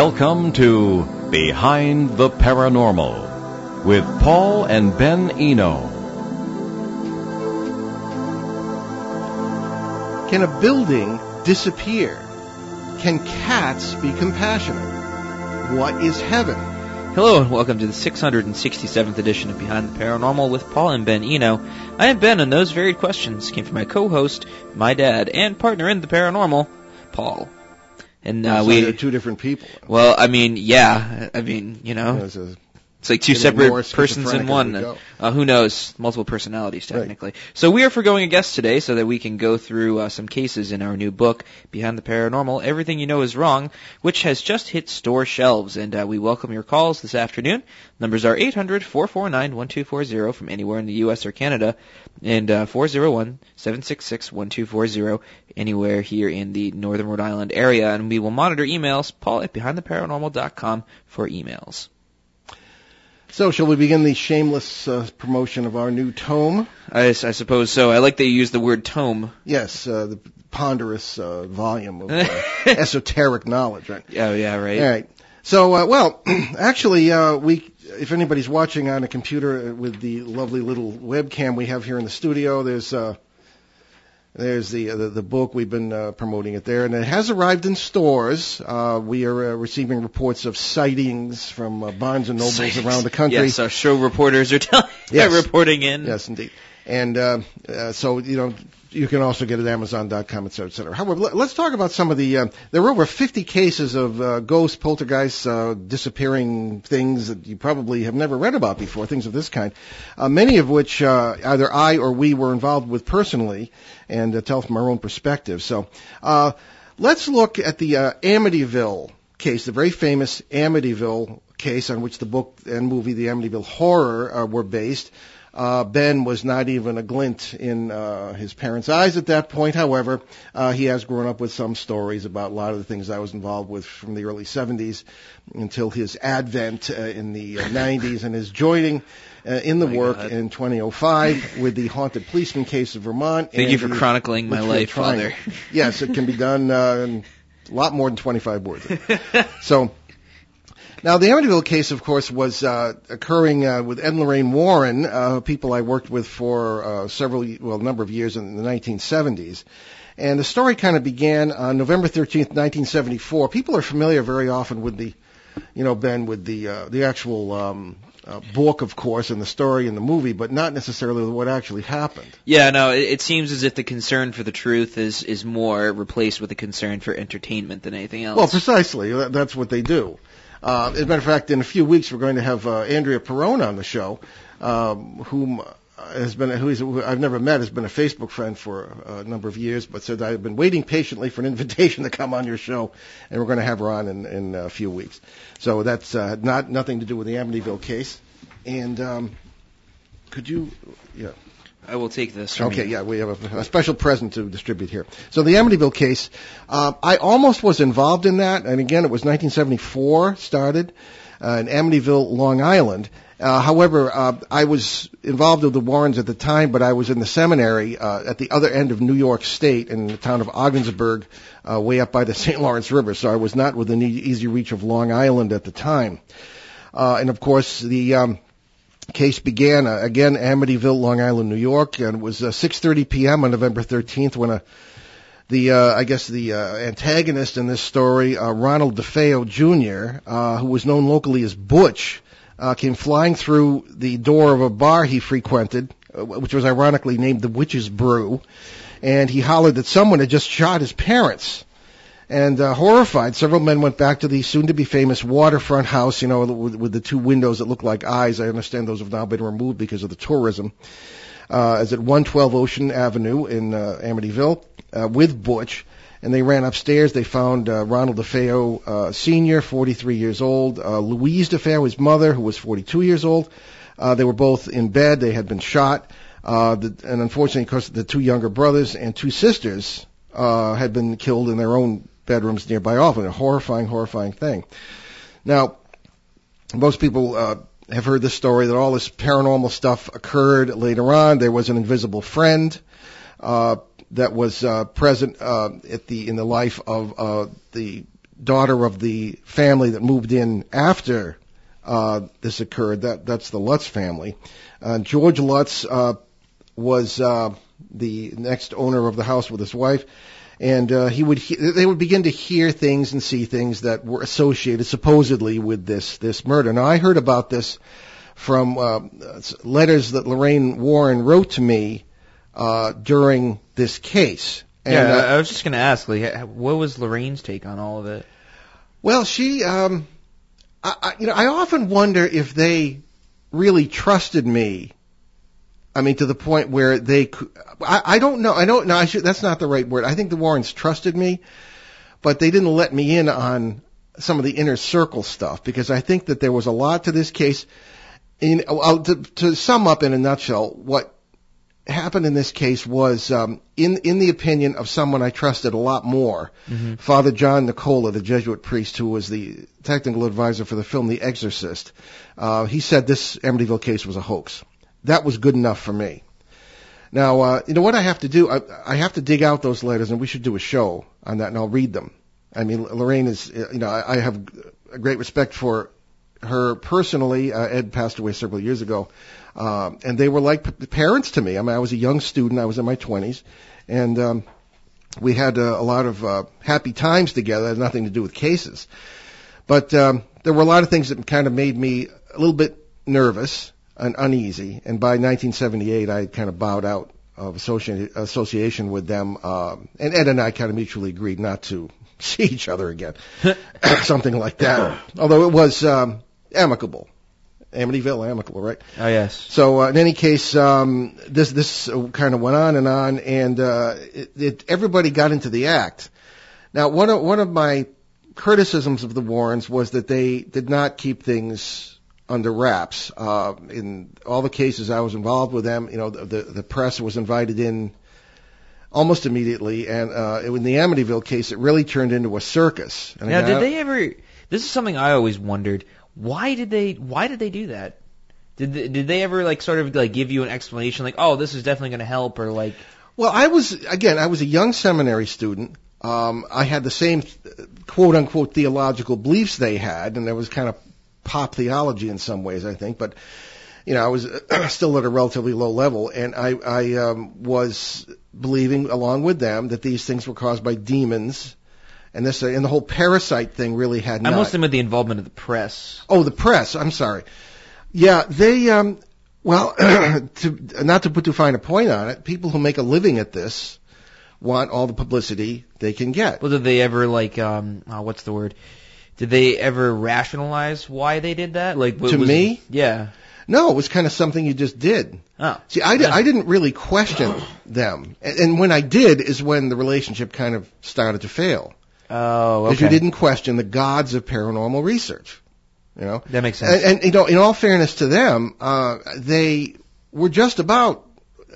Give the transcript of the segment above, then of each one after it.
Welcome to Behind the Paranormal with Paul and Ben Eno. Can a building disappear? Can cats be compassionate? What is heaven? Hello and welcome to the 667th edition of Behind the Paranormal with Paul and Ben Eno. I am Ben and those varied questions came from my co-host, my dad, and partner in the paranormal, Paul. And uh, So we, they're two different people. well, I mean, yeah, I mean, you know, There's a- it's like two separate persons in one. Uh, who knows? Multiple personalities, technically. So we are forgoing a guest today so that we can go through uh, some cases in our new book, Behind the Paranormal, Everything You Know Is Wrong, which has just hit store shelves. And uh, we welcome your calls this afternoon. Numbers are 800-449-1240 from anywhere in the U.S. or Canada, and uh, 401-766-1240 anywhere here in the Northern Rhode Island area. And we will monitor emails, paul at behindtheparanormal.com for emails. So, shall we begin the shameless uh, promotion of our new tome? I, I, suppose so. I like that you use the word tome. Yes, uh, the ponderous uh, volume of uh, esoteric knowledge, right? Oh yeah, right. All right. So, uh, well, actually, uh, we, if anybody's watching on a computer with the lovely little webcam we have here in the studio, there's, uh, there's the, the the book we've been uh, promoting it there, and it has arrived in stores. Uh, we are uh, receiving reports of sightings from uh, Barnes and Nobles Sightings. around the country. Yes, our show reporters are telling, Yes. reporting in. Yes, indeed. And uh, uh, so, you know, you can also get it at Amazon.com, et cetera, et cetera. However, let- let's talk about some of the. Uh, there were over 50 cases of uh, ghosts, poltergeists, uh, disappearing things that you probably have never read about before, things of this kind. Uh, many of which uh, either I or we were involved with personally, and uh, tell from our own perspective. So, uh, let's look at the uh, Amityville case, the very famous Amityville case on which the book and movie, The Amityville Horror, uh, were based. Uh, ben was not even a glint in uh, his parents' eyes at that point. However, uh, he has grown up with some stories about a lot of the things I was involved with from the early 70s until his advent uh, in the uh, 90s and his joining uh, in the My work God. in 2005 with the haunted policeman case of Vermont. Thank and you for the chronicling my life, Father. yes, it can be done uh, in a lot more than 25 words. So, now the Amityville case, of course, was uh, occurring uh, with Ed and Lorraine Warren, uh, people I worked with for uh, several, well, a number of years in the 1970s. And the story kind of began on November 13th, 1974. People are familiar very often with the, you know, Ben, with the uh, the actual um, uh, book, of course, and the story in the movie, but not necessarily with what actually happened. Yeah, no, it, it seems as if the concern for the truth is is more replaced with a concern for entertainment than anything else. Well, precisely. That- That's what they do. Uh, as a matter of fact, in a few weeks, we're going to have uh, Andrea Perron on the show, um, whom has been, who I've never met, has been a Facebook friend for a number of years, but said I've been waiting patiently for an invitation to come on your show, and we're going to have her on in, in a few weeks. So that's uh, not nothing to do with the Amityville case. And um, could you, yeah. I will take this. From Okay, you. yeah, we have a, a special present to distribute here. So the Amityville case, uh, I almost was involved in that, and again, it was 1974 started uh, in Amityville, Long Island. Uh, however, uh, I was involved with the Warrens at the time, but I was in the seminary uh, at the other end of New York State in the town of Ogdensburg, uh, way up by the St. Lawrence River. So I was not within easy reach of Long Island at the time. Uh, and of course, the um, case began uh, again Amityville, Long Island, New York, and it was uh, 6:30 p.m. on November 13th when a the uh, I guess the uh, antagonist in this story, uh, Ronald DeFeo Jr., uh, who was known locally as Butch, uh, came flying through the door of a bar he frequented, uh, which was ironically named the Witch's Brew, and he hollered that someone had just shot his parents. And uh, horrified, several men went back to the soon-to-be famous waterfront house, you know, with, with the two windows that look like eyes. I understand those have now been removed because of the tourism. Uh, at 112 Ocean Avenue in uh, Amityville uh, with Butch, and they ran upstairs. They found uh, Ronald DeFeo uh, Sr., 43 years old, uh, Louise DeFeo, his mother, who was 42 years old. Uh, they were both in bed. They had been shot, uh, the, and unfortunately, of course, the two younger brothers and two sisters uh, had been killed in their own bedrooms nearby. Often a horrifying, horrifying thing. Now, most people uh, have heard the story that all this paranormal stuff occurred later on. There was an invisible friend uh, that was uh, present uh, at the in the life of uh, the daughter of the family that moved in after uh, this occurred. That that's the Lutz family. Uh, George Lutz uh, was uh, the next owner of the house with his wife, and uh, he would he- they would begin to hear things and see things that were associated supposedly with this this murder. Now I heard about this from uh, letters that Lorraine Warren wrote to me uh, during this case. And, yeah, uh, I was just going to ask, like, what was Lorraine's take on all of it? Well, she, um, I, I, you know, I often wonder if they really trusted me. I mean, to the point where they, I, I don't know. I don't know. I should, that's not the right word. I think the Warrens trusted me, but they didn't let me in on some of the inner circle stuff because I think that there was a lot to this case. In, well, to, to sum up in a nutshell, what happened in this case was, um, in in the opinion of someone I trusted a lot more, Father John Nicola, the Jesuit priest who was the technical advisor for the film The Exorcist. Uh, he said this Amityville case was a hoax. That was good enough for me. Now, uh, you know what I have to do? I, I have to dig out those letters, and we should do a show on that, and I'll read them. I mean, Lorraine is, uh, you know, I, I have a great respect for her personally. Uh, Ed passed away several years ago, um, and they were like p- parents to me. I mean, I was a young student; I was in my twenties, and um, we had uh, a lot of uh, happy times together. It had nothing to do with cases, but um, there were a lot of things that kind of made me a little bit nervous and uneasy. And by 1978, I kind of bowed out of association association with them. Um, and Ed and I kind of mutually agreed not to see each other again, something like that. Although it was um, amicable, Amityville amicable, right? Oh yes. So uh, in any case, um, this this kind of went on and on, and uh, it, it, everybody got into the act. Now, one of one of my criticisms of the Warrens was that they did not keep things under wraps. Uh, in all the cases I was involved with them, you know, the the, the press was invited in almost immediately, and uh, in the Amityville case, it really turned into a circus. And Now, again, did they ever? This is something I always wondered. Why did they? Why did they do that? Did they, did they ever like sort of like give you an explanation like, oh, this is definitely going to help, or like, Well, I was again. I was a young seminary student. Um, I had the same quote unquote theological beliefs they had, and there was kind of pop theology in some ways, I think. But you know, I was still at a relatively low level, and I, I um, was believing along with them that these things were caused by demons, and this and the whole parasite thing really had. I not- mostly meant the involvement of the press. Oh, the press. I'm sorry. Yeah, they. Um, well, to, not to put too fine a point on it, people who make a living at this want all the publicity they can get. Well, did they ever like, um, oh, what's the word? Did they ever rationalize why they did that? Like, what To was- me? Yeah. No, it was kind of something you just did. Oh. See, I, di- I didn't really question them, and, and when I did, is when the relationship kind of started to fail Oh, because you didn't question the gods of paranormal research. You know, That makes sense. And, and you know, in all fairness to them, uh, they were just about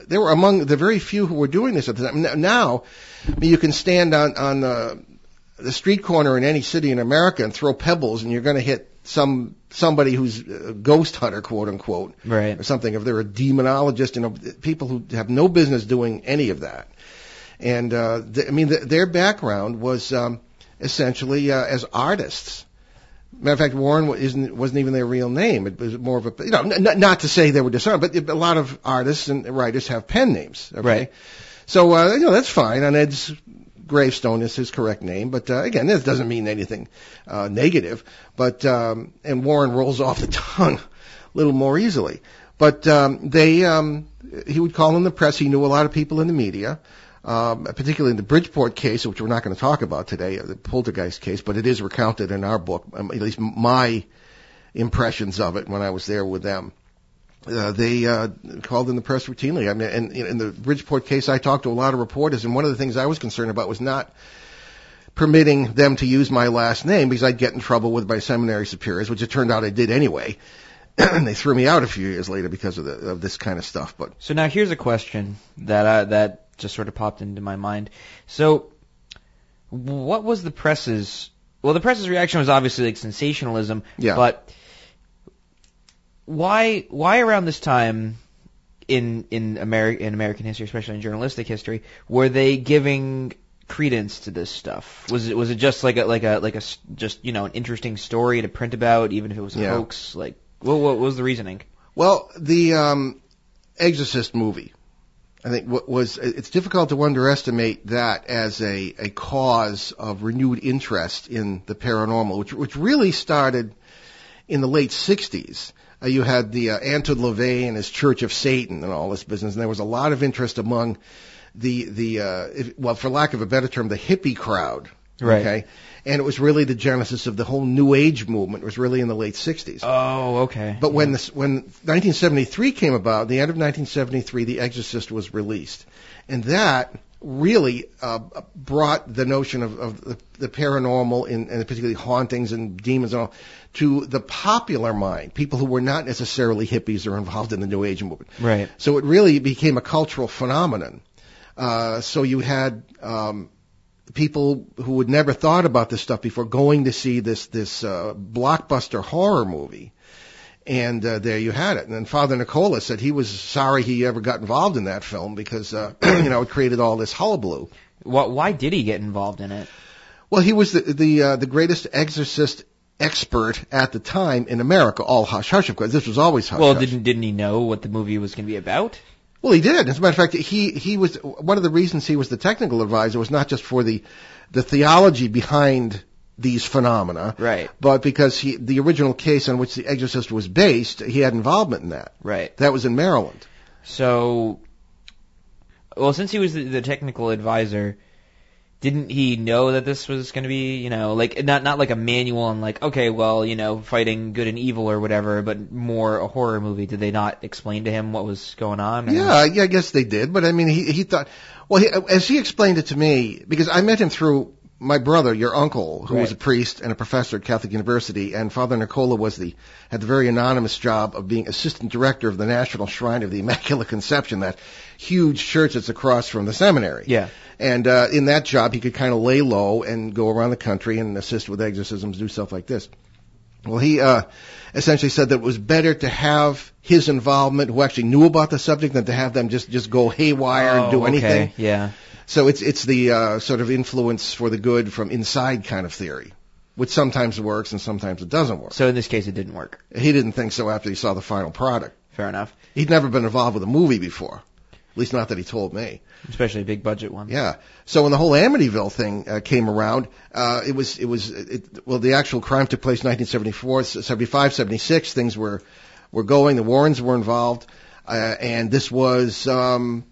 they were among the very few who were doing this at the time. Now, I mean, you can stand on on the, the street corner in any city in America and throw pebbles, and you're going to hit some somebody who's a ghost hunter, quote unquote, Right. or something. If they're a demonologist, you know, people who have no business doing any of that. And uh, th- I mean, th- their background was um, essentially uh, as artists. Matter of fact, Warren isn't, wasn't even their real name. It was more of a, you know, n- not to say they were dishonored, but a lot of artists and writers have pen names. Okay? Right. So, uh, you know, that's fine. On Ed's gravestone is his correct name, but uh, again, this doesn't mean anything uh, negative. But um, and Warren rolls off the tongue a little more easily. But um, they, um, he would call in the press. He knew a lot of people in the media um, particularly in the Bridgeport case, which we're not going to talk about today, uh, the Poltergeist case, but it is recounted in our book, um, at least my impressions of it when I was there with them. Uh, they uh, called in the press routinely. I mean, and in the Bridgeport case, I talked to a lot of reporters, and one of the things I was concerned about was not permitting them to use my last name because I'd get in trouble with my seminary superiors, which it turned out I did anyway. and they threw me out a few years later because of, the, of this kind of stuff. But So now here's a question that I, that just sort of popped into my mind. So, what was the press's? Well, the press's reaction was obviously like sensationalism. Yeah. But why why around this time in in Ameri- in American history, especially in journalistic history, were they giving credence to this stuff? Was it was it just like a like a like a just you know an interesting story to print about, even if it was a Yeah. hoax? Like, what what was the reasoning? Well, the um, Exorcist movie, I think, what was it's difficult to underestimate that as a a cause of renewed interest in the paranormal, which which really started in the late '60s. Uh, you had the uh, Anton LaVey and his Church of Satan and all this business, and there was a lot of interest among the the uh, if, well, for lack of a better term, the hippie crowd. Right. Okay, and it was really the genesis of the whole New Age movement. It was really in the late '60s. Oh, okay. But when this, when 1973 came about, the end of 1973, The Exorcist was released, and that really uh, brought the notion of, of the, the paranormal and, and particularly hauntings and demons and all to the popular mind, people who were not necessarily hippies or involved in the New Age movement. right. So it really became a cultural phenomenon. Uh, so you had um, people who had never thought about this stuff before going to see this this uh, blockbuster horror movie, and uh, there you had it. And then Father Nicola said he was sorry he ever got involved in that film because uh, you know it created all this hullabaloo. Why, why did he get involved in it? Well, he was the the uh, the greatest exorcist expert at the time in America. All hush hush, of course. This was always hush Well, hush. didn't didn't he know what the movie was going to be about? Well, he did. As a matter of fact, he he was one of the reasons he was the technical advisor was not just for the the theology behind these phenomena, Right. but because he the original case on which the Exorcist was based, he had involvement in that. Right. That was in Maryland. So, well, since he was the, the technical advisor, didn't he know that this was going to be, you know, like not not like a manual on like, okay, well, you know, fighting good and evil or whatever, but more a horror movie? Did they not explain to him what was going on? or- Yeah, yeah, I guess they did. But I mean, he he thought. Well, he, as he explained it to me, because I met him through my brother, your uncle, who was a priest and a professor at Catholic University, and Father Nicola was the had the very anonymous job of being assistant director of the National Shrine of the Immaculate Conception, that huge church that's across from the seminary. Yeah. And uh, in that job, he could kind of lay low and go around the country and assist with exorcisms, do stuff like this. Well, he uh, essentially said that it was better to have his involvement, who actually knew about the subject, than to have them just just go haywire and do Oh, anything. Okay. Yeah. So it's it's the uh, sort of influence for the good from inside kind of theory, which sometimes works and sometimes it doesn't work. So in this case, it didn't work. He didn't think so after he saw the final product. Fair enough. He'd never been involved with a movie before, at least not that he told me. Especially a big budget one. Yeah. So when the whole Amityville thing uh, came around, uh, it was it was it, well the actual crime took place 1974, 75, 76. Things were were going. The Warrens were involved, uh, and this was um,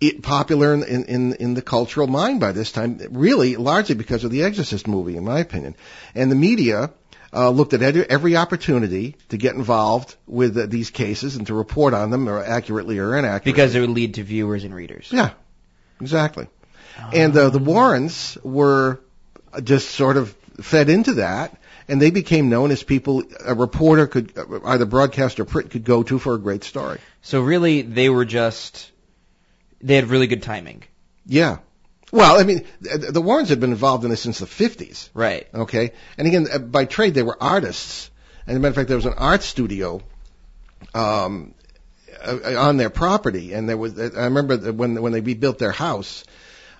it, popular in, in in the cultural mind by this time. Really, largely because of the Exorcist movie, in my opinion, and the media. Uh, looked at every, every opportunity to get involved with uh, these cases and to report on them, or accurately or inaccurately. Because it would lead to viewers and readers. Yeah, exactly. And uh, the Warrens were just sort of fed into that, and they became known as people a reporter could uh, either broadcast or print could go to for a great story. So really, they were just they had really good timing. Yeah. Well, I mean, the Warrens had been involved in this since the 50s. Right. Okay. And again, uh, by trade, they were artists. And as a matter of fact, there was an art studio um, uh, on their property, and there was. I remember when when they rebuilt their house,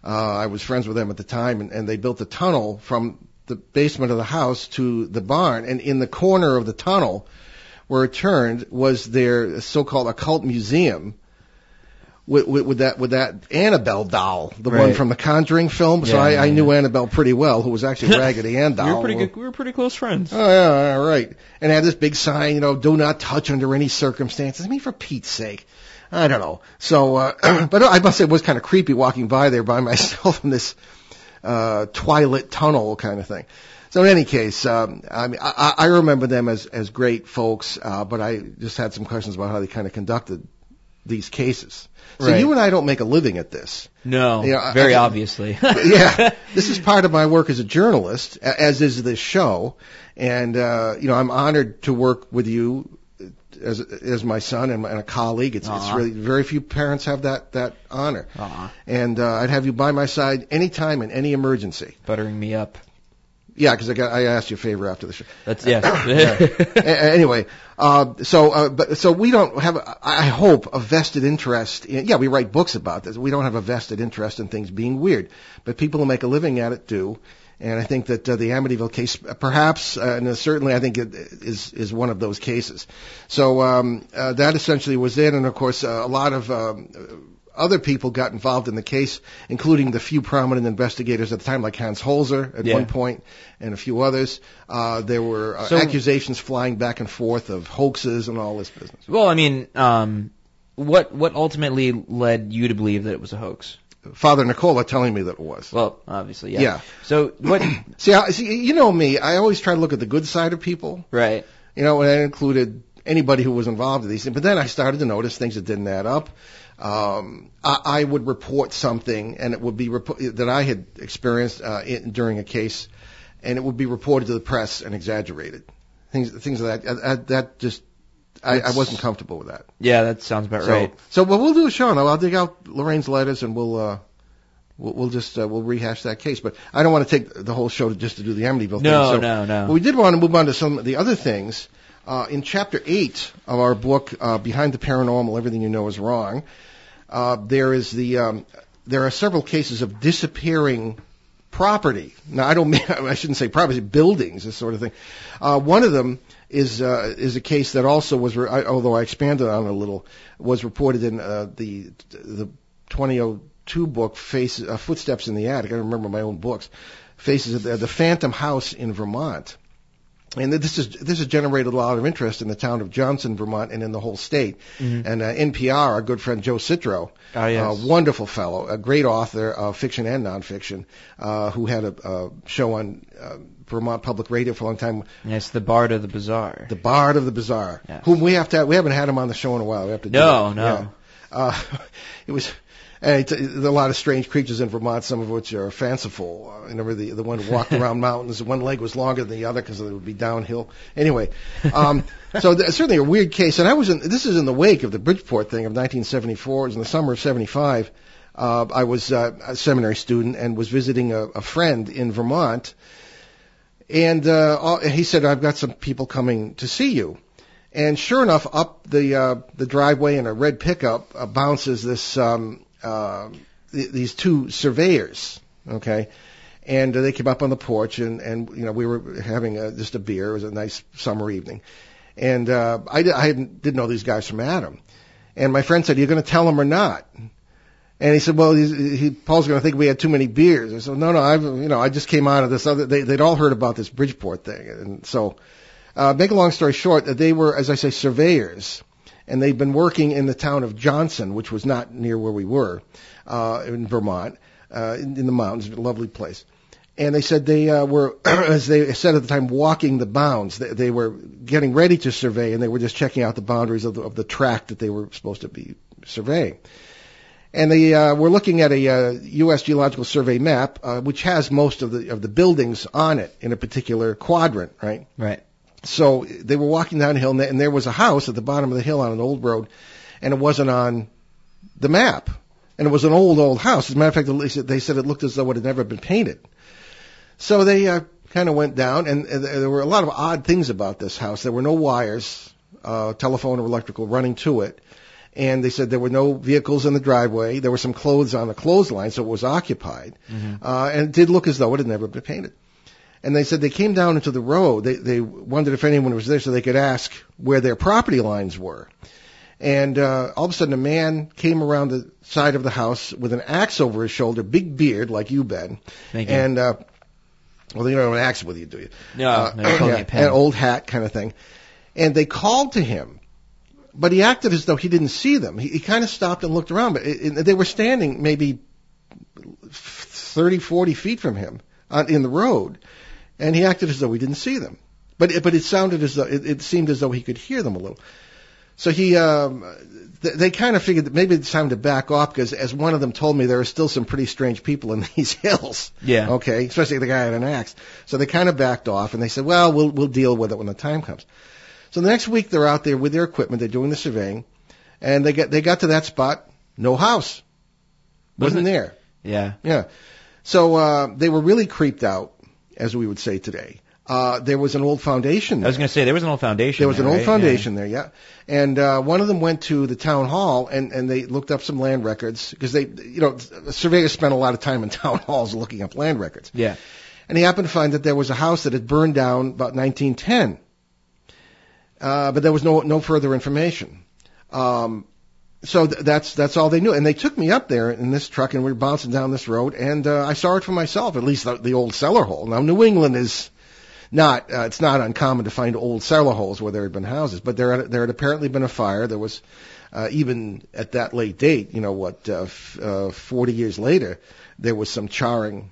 uh, I was friends with them at the time, and, and they built a tunnel from the basement of the house to the barn, and in the corner of the tunnel, where it turned, was their so-called occult museum. With, with, with that with that Annabelle doll, the one from the Conjuring film. So Yeah, I, yeah, I knew. Annabelle pretty well, who was actually Raggedy Ann doll. We were pretty good. We were pretty close friends. Oh yeah, all right. And had this big sign, you know, do not touch under any circumstances. I mean, for Pete's sake. I don't know. So, uh, but I must say it was kind of creepy walking by there by myself in this, uh, twilight tunnel kind of thing. So in any case, um, I mean, I, I remember them as, as great folks, uh, but I just had some questions about how they kind of conducted these cases. So Right. you and I don't make a living at this. No, Yeah, I- very I- obviously. yeah, this is part of my work as a journalist, as is this show, and uh, you know I'm honored to work with you as as my son and, my, and a colleague. It's, it's really very few parents have that that honor, Aw, and uh, I'd have you by my side anytime in any emergency. buttering me up. Yeah, because I got I asked you a favor after the show. That's yeah. A- anyway, uh, so uh, but so we don't have, I hope, a vested interest. In, yeah, we write books about this. We don't have a vested interest in things being weird, but people who make a living at it do. And I think that uh, the Amityville case, perhaps, uh, and certainly, I think it is is one of those cases. So um, uh, that essentially was it, and of course, uh, a lot of um, other people got involved in the case, including the few prominent investigators at the time, like Hans Holzer at Yeah. one point, and a few others. Uh, there were uh, So- accusations flying back and forth of hoaxes and all this business. well, I mean, um, what what ultimately led you to believe that it was a hoax? Father Nicola telling me that it was. Well, obviously, yeah. Yeah. So what? See, I, see, you know me. I always try to look at the good side of people. right. You know, and that included anybody who was involved in these things. But then I started to notice things that didn't add up. Um, I, I would report something, and it would be repo- that I had experienced uh, in, during a case, and it would be reported to the press and exaggerated. Things, things of that. Uh, that just, I, I wasn't comfortable with that. Yeah, that sounds about So, right. so what we'll do is show I'll dig out Lorraine's letters, and we'll. Uh, We'll, we'll just uh, we'll rehash that case, but I don't want to take the whole show just to do the Amityville No, thing. So no, no. but we did want to move on to some of the other things. Uh, in chapter eight of our book, uh, Behind the Paranormal: Everything You Know Is Wrong, uh, there is the um, there are several cases of disappearing property. Now, I don't mean I shouldn't say property, buildings, this sort of thing. Uh, one of them is uh, is a case that also was, re- I, although I expanded on it a little, was reported in uh, the the 2002 book, uh, Footsteps in the Attic. I remember my own books. Faces of the, the Phantom House in Vermont. And this is this has generated a lot of interest in the town of Johnson, Vermont, and in the whole state. And uh, NPR, our good friend Joe Citro, Ah, yes. a wonderful fellow, a great author of fiction and nonfiction, uh, who had a, a show on uh, Vermont Public Radio for a long time, Yes, the Bard of the Bazaar. the Bard of the Bazaar, Yes. whom we have to we haven't had him on the show in a while. We have to No, it. no. Yeah. Uh, it was. And it's, there a lot of strange creatures in Vermont, some of which are fanciful. Uh, I remember the the one who walked around mountains. One leg was longer than the other because it would be downhill. Anyway, um, so th- certainly a weird case. And I was in. This is in the wake of the Bridgeport thing of 1974. It was in the summer of '75. Uh, I was uh, a seminary student and was visiting a, a friend in Vermont. And uh, he said, "I've got some people coming to see you." And sure enough, up the uh, the driveway in a red pickup uh, bounces this um, uh, th- these two surveyors. Okay, and uh, they came up on the porch, and and you know we were having a, just a beer. It was a nice summer evening, and uh, I I hadn't, didn't know these guys from Adam. And my friend said, "Are you going to tell them or not?" And he said, "Well, he's, he Paul's going to think we had too many beers." I said, "No, no, I've you know I just came out of this other. They, they'd all heard about this Bridgeport thing, and so." Uh, make a long story short, they were, as I say, surveyors, and they'd been working in the town of Johnson, which was not near where we were, uh, in Vermont, uh, in, in the mountains, a lovely place. And they said they uh, were, as they said at the time, walking the bounds. They, they were getting ready to survey, and they were just checking out the boundaries of the, of the tract that they were supposed to be surveying. And they uh, were looking at a uh, U.S. Geological Survey map, uh, which has most of the of the buildings on it in a particular quadrant, right? Right. So they were walking down the hill, and there- and there was a house at the bottom of the hill on an old road, and it wasn't on the map. And it was an old, old house. As a matter of fact, they said- it looked as though it had never been painted. So they uh, kind of went down, and, and there were a lot of odd things about this house. There were no wires, uh, telephone or electrical, running to it. And they said there were no vehicles in the driveway. There were some clothes on the clothesline, so it was occupied. Uh, and it did look as though it had never been painted. And they said they came down into the road. They, they wondered if anyone was there so they could ask where their property lines were. And uh, all of a sudden, a man came around the side of the house with an axe over his shoulder, big beard like you, Ben. Thank you. And uh, well, you don't have an axe with you, do you? No, Uh, no, you're holding yeah, a pen. An old hat kind of thing. And they called to him, but he acted as though he didn't see them. He, he kind of stopped and looked around, but it, it, they were standing maybe 30, 40 feet from him on, in the road, and he acted as though he didn't see them. But it, but it sounded as though it, it seemed as though he could hear them a little. So he, um, th- they kind of figured that maybe it's time to back off because, as one of them told me, there are still some pretty strange people in these hills. Yeah. Okay, especially the guy with an axe. So they kind of backed off and they said, "Well, we'll we'll deal with it when the time comes." So the next week they're out there with their equipment, they're doing the surveying, and they get they got to that spot, no house, wasn't Wasn't there. Yeah. Yeah. So uh, they were really creeped out, as we would say today. Uh, there was an old foundation. I was going to say there was an old foundation. There was there, an old right? foundation there, yeah. And uh, one of them went to the town hall and and they looked up some land records because they, you know, surveyors spent a lot of time in town halls looking up land records. Yeah. And he happened to find that there was a house that had burned down about 1910. Uh, but there was no no further information. Um, so th- that's that's all they knew. And they took me up there in this truck, and we were bouncing down this road, and uh, I saw it for myself. At least the, the old cellar hole. Now New England is not uh, it's not uncommon to find old cellar holes where there had been houses, but there had, there had apparently been a fire. There was uh, even at that late date, you know what, uh, f- uh, 40 years later, there was some charring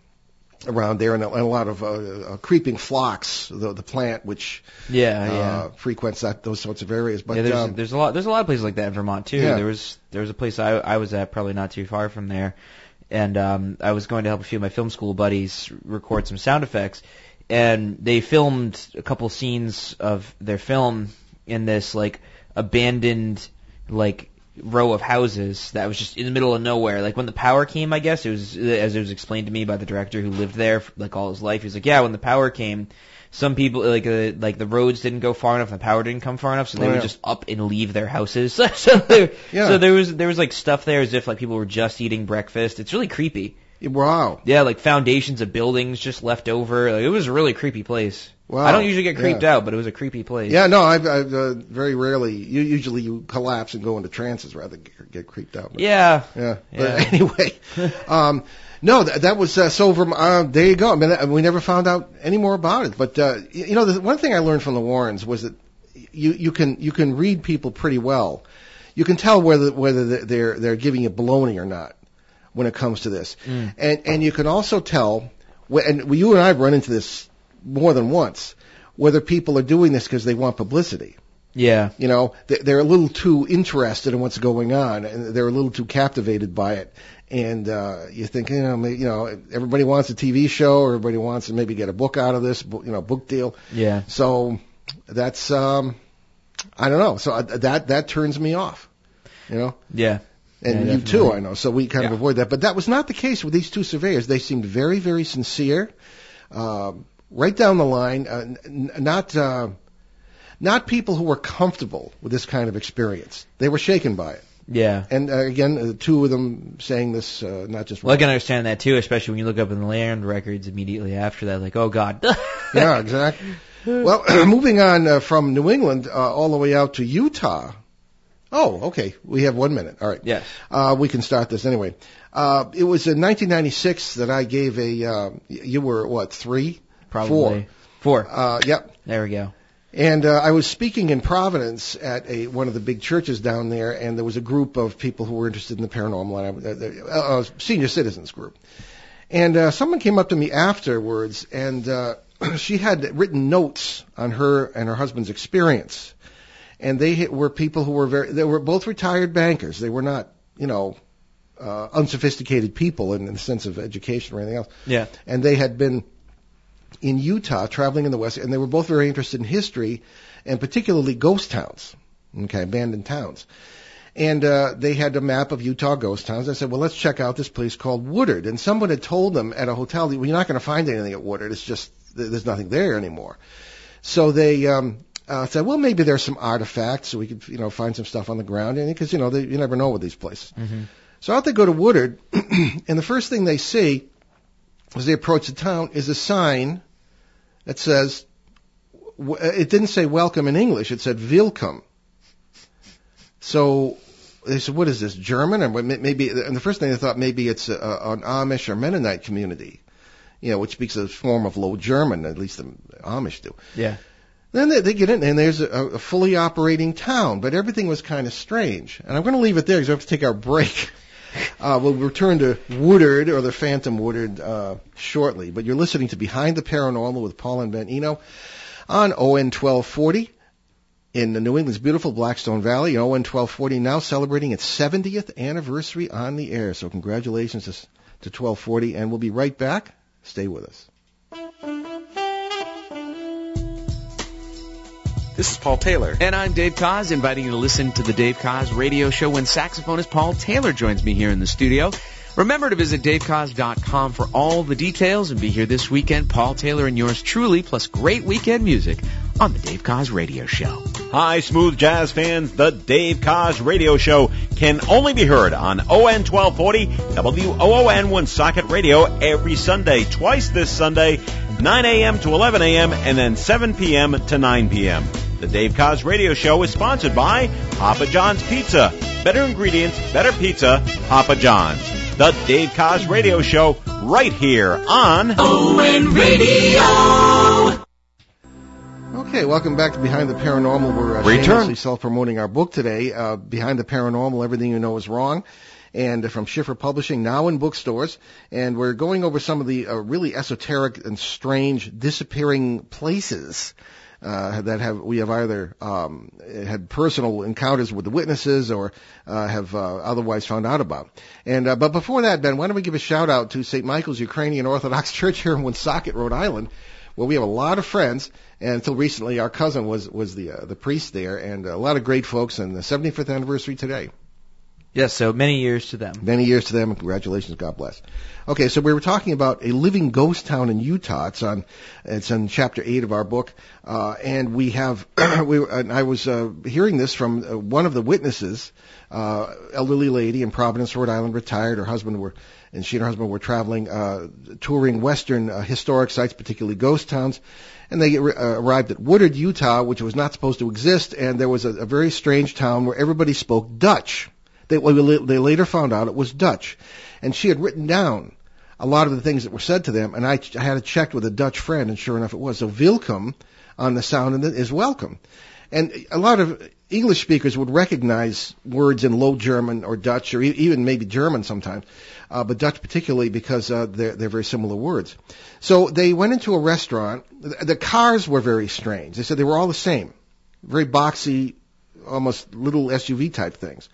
around there and a, and a lot of uh, uh, creeping phlox, the the plant which Yeah, yeah. uh, frequents that those sorts of areas. But yeah, there's um, there's a lot there's a lot of places like that in Vermont too. Yeah. There was there was a place I I was at probably not too far from there, and um I was going to help a few of my film school buddies record some sound effects, and they filmed a couple scenes of their film in this like abandoned like row of houses that was just in the middle of nowhere. Like when the power came, I guess it was as it was explained to me by the director who lived there for, like all his life. He was like, yeah, when the power came, some people like uh, like the roads didn't go far enough, and the power didn't come far enough, so they Oh, would just up and leave their houses. so there, Yeah. so there was there was like stuff there as if like people were just eating breakfast. It's really creepy. wow, Yeah, like foundations of buildings just left over. Like, it was a really creepy place. Wow. I don't usually get creeped yeah. out, but it was a creepy place. Yeah, no, I've, I've uh, very rarely. You usually you collapse and go into trances rather than get, get creeped out. But, Yeah. yeah. Yeah. But anyway, um, no, that, that was uh, so. From uh, there you go. I mean, we never found out any more about it. But uh, you, you know, the one thing I learned from the Warrens was that you you can you can read people pretty well. You can tell whether whether they're they're giving you baloney or not when it comes to this, Mm. and and you can also tell. And you and I have run into this more than once. Whether people are doing this because they want publicity. Yeah. You know, they- they're a little too interested in what's going on, and they're a little too captivated by it. And uh, you think, you know, maybe, you know, everybody wants a TV show, or everybody wants to maybe get a book out of this, you know, book deal. Yeah. So that's, um, I don't know. So uh, that that turns me off. You know, Yeah. and Yeah, you too. I know. So we kind of avoid that. But that was not the case with these two surveyors. They seemed very, very sincere, um, right down the line. Uh, n- not uh, not people who were comfortable with this kind of experience. They were shaken by it. Yeah. And uh, again, uh, two of them saying this, uh, not just Well, I can understand that too, especially when you look up in the land records immediately after that, like, oh god. yeah, exactly. Well, moving on uh, from New England uh, all the way out to Utah. Oh, okay. We have one minute. All right. Yes. Uh, we can start this anyway. Uh, it was in 1996 that I gave a. Uh, you were what three? Probably. Four. Uh, yep. There we go. And uh, I was speaking in Providence at a one of the big churches down there, and there was a group of people who were interested in the paranormal, and I, uh, uh, senior citizens group. And uh, someone came up to me afterwards, and uh, she had written notes on her and her husband's experience. And they were people who were very, they were both retired bankers. They were not, you know, uh, unsophisticated people in, in the sense of education or anything else Yeah. and they had been in Utah traveling in the West, and they were both very interested in history, and particularly ghost towns, okay, abandoned towns. And uh, they had a map of Utah ghost towns. I said, well, let's check out this place called Woodard. And someone had told them at a hotel, well, you're not going to find anything at Woodard. It's just there's nothing there anymore. So they um, uh, said, well, maybe there's some artifacts, so we could, you know, find some stuff on the ground, and because you know, they, you never know with these places. Mm-hmm. So out they go to Woodard, and the first thing they see as they approach the town is a sign that says, w- it didn't say welcome in English, it said Willkommen. So they said, what is this, German? Or may- maybe, and the first thing they thought maybe it's a, an Amish or Mennonite community, you know, which speaks a form of Low German, at least the Amish do. Yeah. Then they, they get in, and there's a, a fully operating town, but everything was kind of strange. And I'm going to leave it there because we have to take our break. Uh, we'll return to Woodard or the Phantom Woodard uh, shortly. But you're listening to Behind the Paranormal with Paul and Ben Eno on ON 1240 in the New England's beautiful Blackstone Valley. ON 1240 now celebrating its 70th anniversary on the air. So congratulations to, to 1240, and we'll be right back. Stay with us. This is Paul Taylor. And I'm Dave Koz, inviting you to listen to the Dave Koz radio show when saxophonist Paul Taylor joins me here in the studio. Remember to visit davekoz.com for all the details and be here this weekend. Paul Taylor and yours truly, plus great weekend music on the Dave Koz Radio Show. Hi, smooth jazz fans. The Dave Koz Radio Show can only be heard on ON 1240 WOON Woonsocket Radio every Sunday, twice this Sunday, 9 a.m. to 11 a.m. and then 7 p.m. to 9 p.m. The Dave Koz Radio Show is sponsored by Papa John's Pizza. Better ingredients, better pizza, Papa John's. The Dave Koz Radio Show right here on ON Radio. Okay, welcome back to Behind the Paranormal. We're uh, shamelessly self-promoting our book today, uh, Behind the Paranormal, Everything You Know Is Wrong, and uh, from Schiffer Publishing, now in bookstores. And we're going over some of the uh, really esoteric and strange disappearing places uh, that have we have either um, had personal encounters with the witnesses or uh, have uh, otherwise found out about. And uh, but before that, Ben, why don't we give a shout out to St. Michael's Ukrainian Orthodox Church here in Woonsocket, Rhode Island, where we have a lot of friends. And until recently, our cousin was was the uh, the priest there, and a lot of great folks. And the 75th anniversary today. Yes, so many years to them. Many years to them, congratulations, God bless. Okay, so we were talking about a living ghost town in Utah. It's on, it's in chapter eight of our book, uh, and we have, we, and I was uh, hearing this from uh, one of the witnesses, uh, elderly lady in Providence, Rhode Island, retired. Her husband were, and she and her husband were traveling, uh, touring Western uh, historic sites, particularly ghost towns, and they uh, arrived at Woodard, Utah, which was not supposed to exist, and there was a, a very strange town where everybody spoke Dutch. They, they later found out it was Dutch. And she had written down a lot of the things that were said to them, and I, I had it checked with a Dutch friend, and sure enough it was. So welcome on the sound is welcome. And a lot of English speakers would recognize words in Low German or Dutch or even maybe German sometimes, uh, but Dutch particularly because uh, they're, they're very similar words. So they went into a restaurant. The cars were very strange. They said they were all the same, very boxy, almost little SUV type things.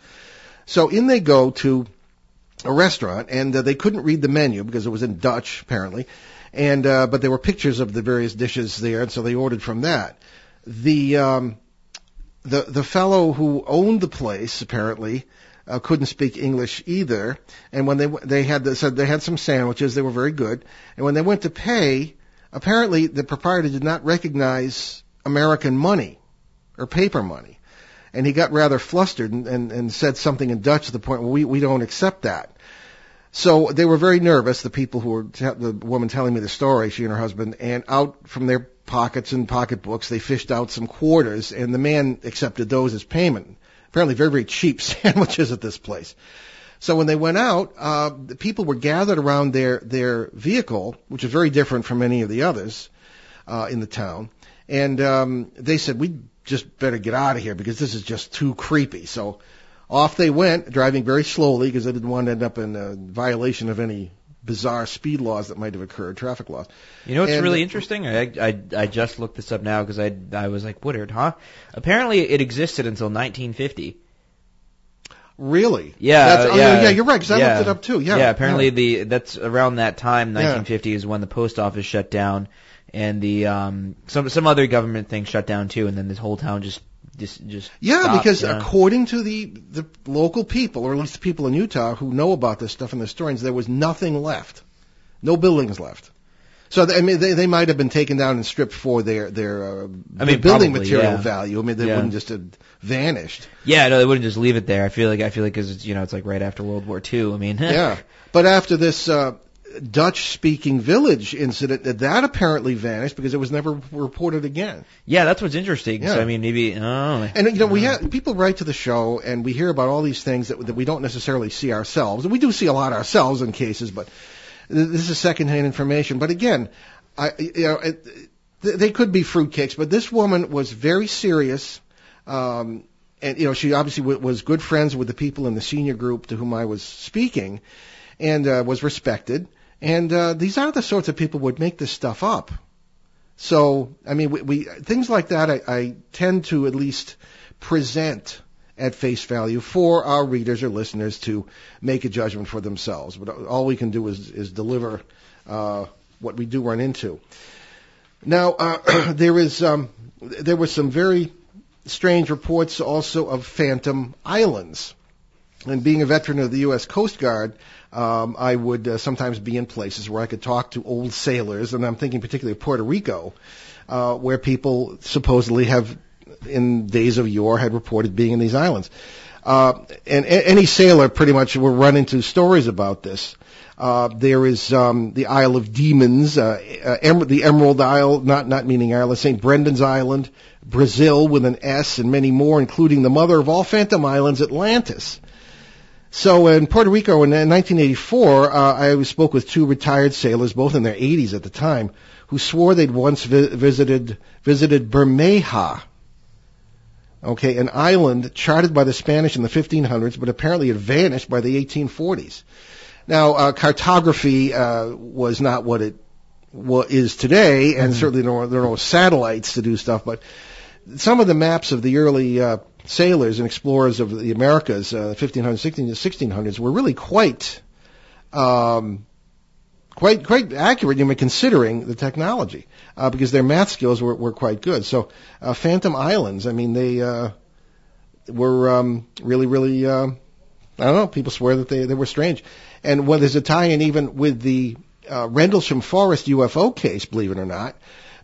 So in they go to a restaurant, and uh, they couldn't read the menu because it was in Dutch apparently, and uh, but there were pictures of the various dishes there, and so they ordered from that. The um, the the fellow who owned the place apparently uh, couldn't speak English either, and when they they had the, said they had some sandwiches, they were very good, and when they went to pay, apparently the proprietor did not recognize American money or paper money and he got rather flustered and, and, and said something in Dutch to the point we, we don't accept that. So they were very nervous, the people who were, te- the woman telling me the story, she and her husband, and out from their pockets and pocketbooks, they fished out some quarters, and the man accepted those as payment. Apparently very, very cheap sandwiches at this place. So when they went out, uh, the people were gathered around their, their vehicle, which is very different from any of the others, uh, in the town. And, um, they said, we just better get out of here because this is just too creepy. So off they went, driving very slowly because they didn't want to end up in a violation of any bizarre speed laws that might have occurred, traffic laws. You know what's And- really interesting? I, I I just looked this up now because I I was like Woodard, huh? Apparently it existed until 1950. Really? Yeah, That's, oh, yeah, yeah, you're right, 'cause I yeah. looked it up too. Yeah. yeah. Apparently yeah. the that's around that time, Yeah. 1950 is when the post office shut down, and the um some some other government thing shut down too, and then this whole town just just just Yeah, stopped, because according to the the local people, or at least the people in Utah who know about this stuff and the historians, there was nothing left, no buildings left. So I mean, they they might have been taken down and stripped for their their uh, I mean, building probably, material yeah. value. I mean, they Yeah. wouldn't just have vanished. yeah, no, they wouldn't just leave it there. I feel like I feel like because it's you know it's like right after World War II. I mean, yeah, but after this uh, Dutch-speaking village incident, that that apparently vanished because it was never reported again. yeah, that's what's interesting. So Yeah. I mean, maybe oh, And you know, we have people write to the show, and we hear about all these things that that we don't necessarily see ourselves. And we do see a lot ourselves in cases, but this is secondhand information. But again, I you know, it, they could be fruitcakes, but this woman was very serious. Um, and you know, she obviously w- was good friends with the people in the senior group to whom I was speaking, and uh, was respected. And uh, these aren't the sorts of people who would make this stuff up. So, I mean, we, we things like that, I, I tend to at least present at face value for our readers or listeners to make a judgment for themselves. But all we can do is, is deliver uh, what we do run into. Now, uh, there is um, there were some very strange reports also of phantom islands. And being a veteran of the U.S. Coast Guard, um, I would uh, sometimes be in places where I could talk to old sailors, and I'm thinking particularly of Puerto Rico, uh, where people supposedly have, in days of yore, had reported being in these islands. Uh, and a- any sailor pretty much will run into stories about this. Uh, there is um, the Isle of Demons, uh, uh, em- the Emerald Isle, not not meaning Ireland, St. Brendan's Island, Brazil with an S, and many more, including the mother of all phantom islands, Atlantis. So in Puerto Rico in 1984, uh, I spoke with two retired sailors, both in their 80s at the time, who swore they'd once vi- visited visited Bermeja. Okay, an island charted by the Spanish in the 1500s, but apparently it vanished by the 1840s. Now, uh, cartography uh, was not what it what is today, and certainly there are, there are no satellites to do stuff. But some of the maps of the early uh, sailors and explorers of the Americas, uh, 1500s, 1600s, were really quite, um, quite, quite accurate. You know, considering the technology, uh, because their math skills were, were quite good. So, uh, Phantom Islands, I mean, they uh, were um, really, really. Uh, I don't know. People swear that they, they were strange. And when there's a tie-in even with the uh, Rendlesham Forest UFO case, believe it or not,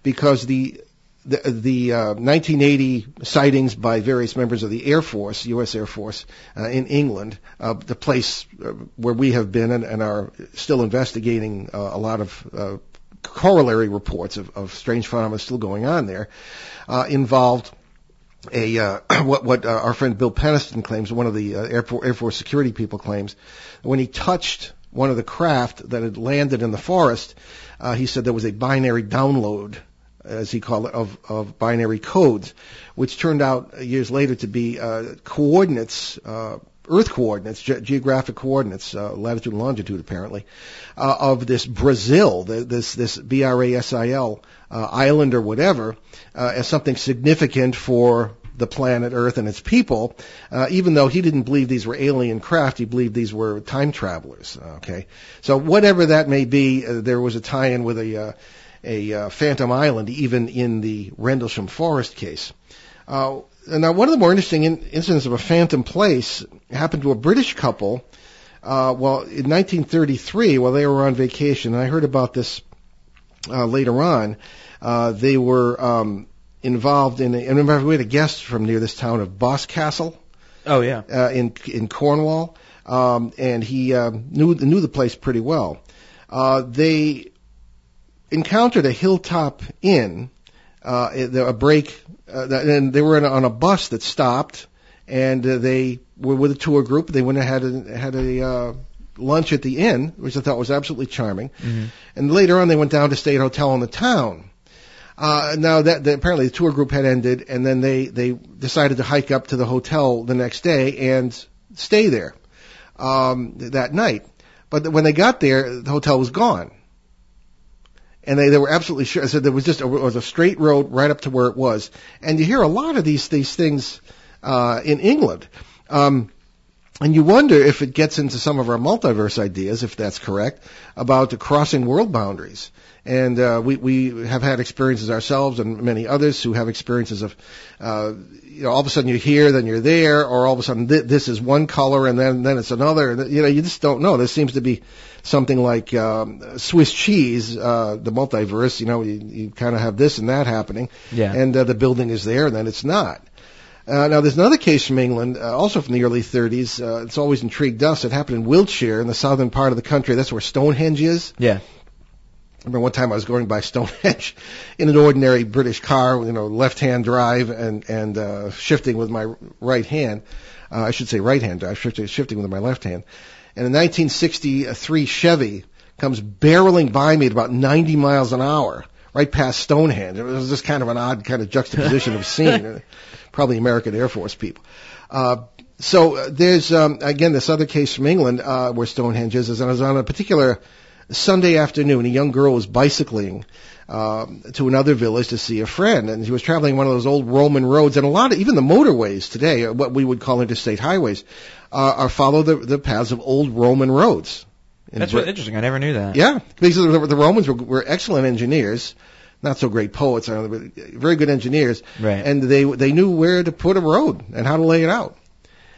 because the the, the uh, 1980 sightings by various members of the Air Force, U.S. Air Force, uh, in England, uh, the place uh, where we have been and, and are still investigating uh, a lot of uh, corollary reports of, of strange phenomena still going on there, uh, involved a uh, what what uh, our friend Bill Penniston claims, one of the uh, Air, Force, Air Force security people claims, when he touched one of the craft that had landed in the forest, uh, he said there was a binary download, as he called it, of of binary codes, which turned out years later to be uh, coordinates. Uh, Earth coordinates, ge- geographic coordinates, uh, latitude and longitude, apparently, uh, of this Brazil, the, this this B R A S I L uh, island or whatever, uh, as something significant for the planet Earth and its people, uh, even though he didn't believe these were alien craft, he believed these were time travelers. Okay, so whatever that may be, uh, there was a tie-in with a uh, a uh, Phantom Island, even in the Rendlesham Forest case. Uh, now, one of the more interesting in- incidents of a phantom place happened to a British couple. Uh, well, in 1933, while they were on vacation, and I heard about this uh, later on. Uh, they were um, involved in. A, and remember, we had a guest from near this town of Boscastle Oh yeah. uh, in in Cornwall, um, and he uh, knew knew the place pretty well. Uh, they encountered a hilltop inn, uh, a break, uh, and they were in a, on a bus that stopped, and uh, they were with a tour group. They went and had a, had a uh, lunch at the inn, which I thought was absolutely charming. And later on, they went down to stay at a hotel in the town. Uh, now that, that apparently the tour group had ended, and then they they decided to hike up to the hotel the next day and stay there um, that night. But when they got there, the hotel was gone, and they they were absolutely sure. So there was just a, was a straight road right up to where it was. And you hear a lot of these these things uh, in England. Um, and you wonder if it gets into some of our multiverse ideas, if that's correct, about crossing world boundaries. And uh, we we have had experiences ourselves, and many others who have experiences of, uh, you know, all of a sudden you're here, then you're there, or all of a sudden th- this is one color, and then then it's another. You know, you just don't know. There seems to be something like um, Swiss cheese, uh, the multiverse. You know, you, you kind of have this and that happening, Yeah. and uh, the building is there, and then it's not. Uh, now, there's another case from England, uh, also from the early 30s. Uh, it's always intrigued us. It happened in Wiltshire, in the southern part of the country. That's where Stonehenge is. Yeah. I remember one time I was going by Stonehenge in an ordinary British car, you know, left-hand drive and and uh, shifting with my right hand. Uh, I should say right-hand drive, shifting, shifting with my left hand. And a 1963 Chevy comes barreling by me at about 90 miles an hour, right past Stonehenge. It was just kind of an odd kind of juxtaposition of scene. Probably American Air Force people. Uh, so uh, there's um, again this other case from England uh, where Stonehenge is, is and it was on a particular Sunday afternoon. A young girl was bicycling um, to another village to see a friend, and she was traveling one of those old Roman roads. And a lot of even the motorways today, what we would call interstate highways, uh, are follow the, the paths of old Roman roads. In That's Brit- really interesting. I never knew that. yeah, because the, the Romans were, were excellent engineers, not so great poets, uh, but very good engineers, Right. and they they knew where to put a road and how to lay it out.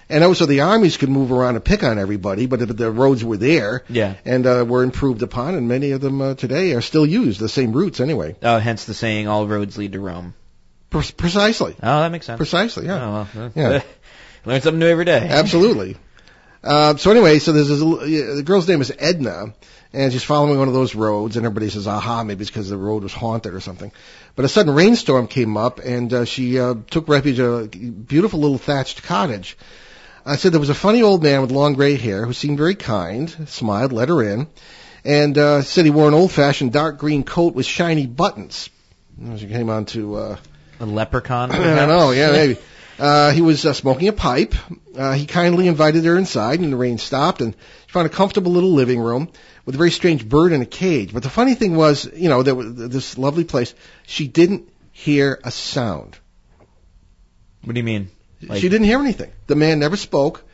And also the armies could move around and pick on everybody, but the, the roads were there Yeah. and uh, were improved upon, and many of them uh, today are still used, the same routes anyway. Oh, hence the saying, all roads lead to Rome. Pre- precisely, Oh, that makes sense. precisely, yeah. Oh, well, uh, Yeah. Learn something new every day. Absolutely. Uh, so anyway, so there's this, yeah, the girl's name is Edna, and she's following one of those roads, and everybody says, "Aha, maybe it's because the road was haunted or something." But a sudden rainstorm came up, and uh, she uh, took refuge at a beautiful little thatched cottage. I said there was a funny old man with long gray hair who seemed very kind, smiled, let her in, and uh, said he wore an old-fashioned dark green coat with shiny buttons. She came on to uh, A leprechaun. I don't know. Yeah, maybe. Uh, he was uh, smoking a pipe. Uh, he kindly invited her inside, and the rain stopped, and she found a comfortable little living room with a very strange bird in a cage. But the funny thing was, you know, there was this lovely place. She didn't hear a sound. What do you mean? Like- she didn't hear anything. The man never spoke.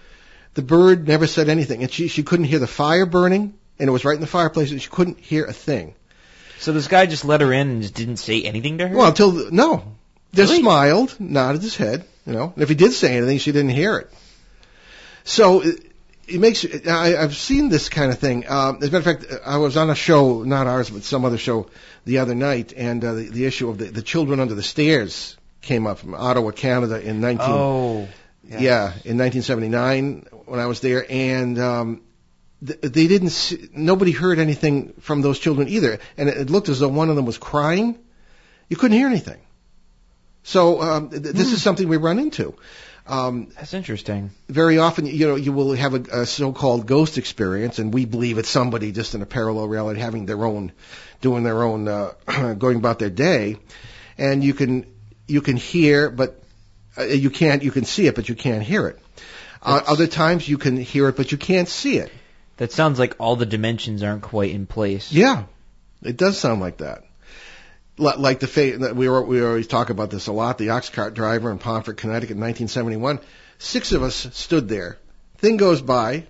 The bird never said anything, and she she couldn't hear the fire burning, and it was right in the fireplace, and she couldn't hear a thing. So this guy just let her in and just didn't say anything to her? Well, until the, no, just Really? smiled, nodded his head, you know. And if he did say anything, she didn't hear it. So it, it makes I, I've seen this kind of thing. Um, as a matter of fact, I was on a show, not ours, but some other show, the other night, and uh, the, the issue of the, the children under the stairs came up from Ottawa, Canada, in 19 oh. yeah. in 1979 when I was there, and um, th- they didn't. See, nobody heard anything from those children either, and it, it looked as though one of them was crying. You couldn't hear anything. So um, th- this is something we run into. Um, That's interesting. very often, you know, you will have a, a so-called ghost experience, and we believe it's somebody just in a parallel reality having their own, doing their own, uh, going about their day, and you can you can hear, but uh, you can't. You can see it, but you can't hear it. Uh, other times you can hear it, but you can't see it. That sounds like all the dimensions aren't quite in place. Yeah, it does sound like that. Li- Like the fa- that we were, we always talk about this a lot. The ox cart driver in Pomfret, Connecticut, in 1971. Six of us stood there. Thing goes by,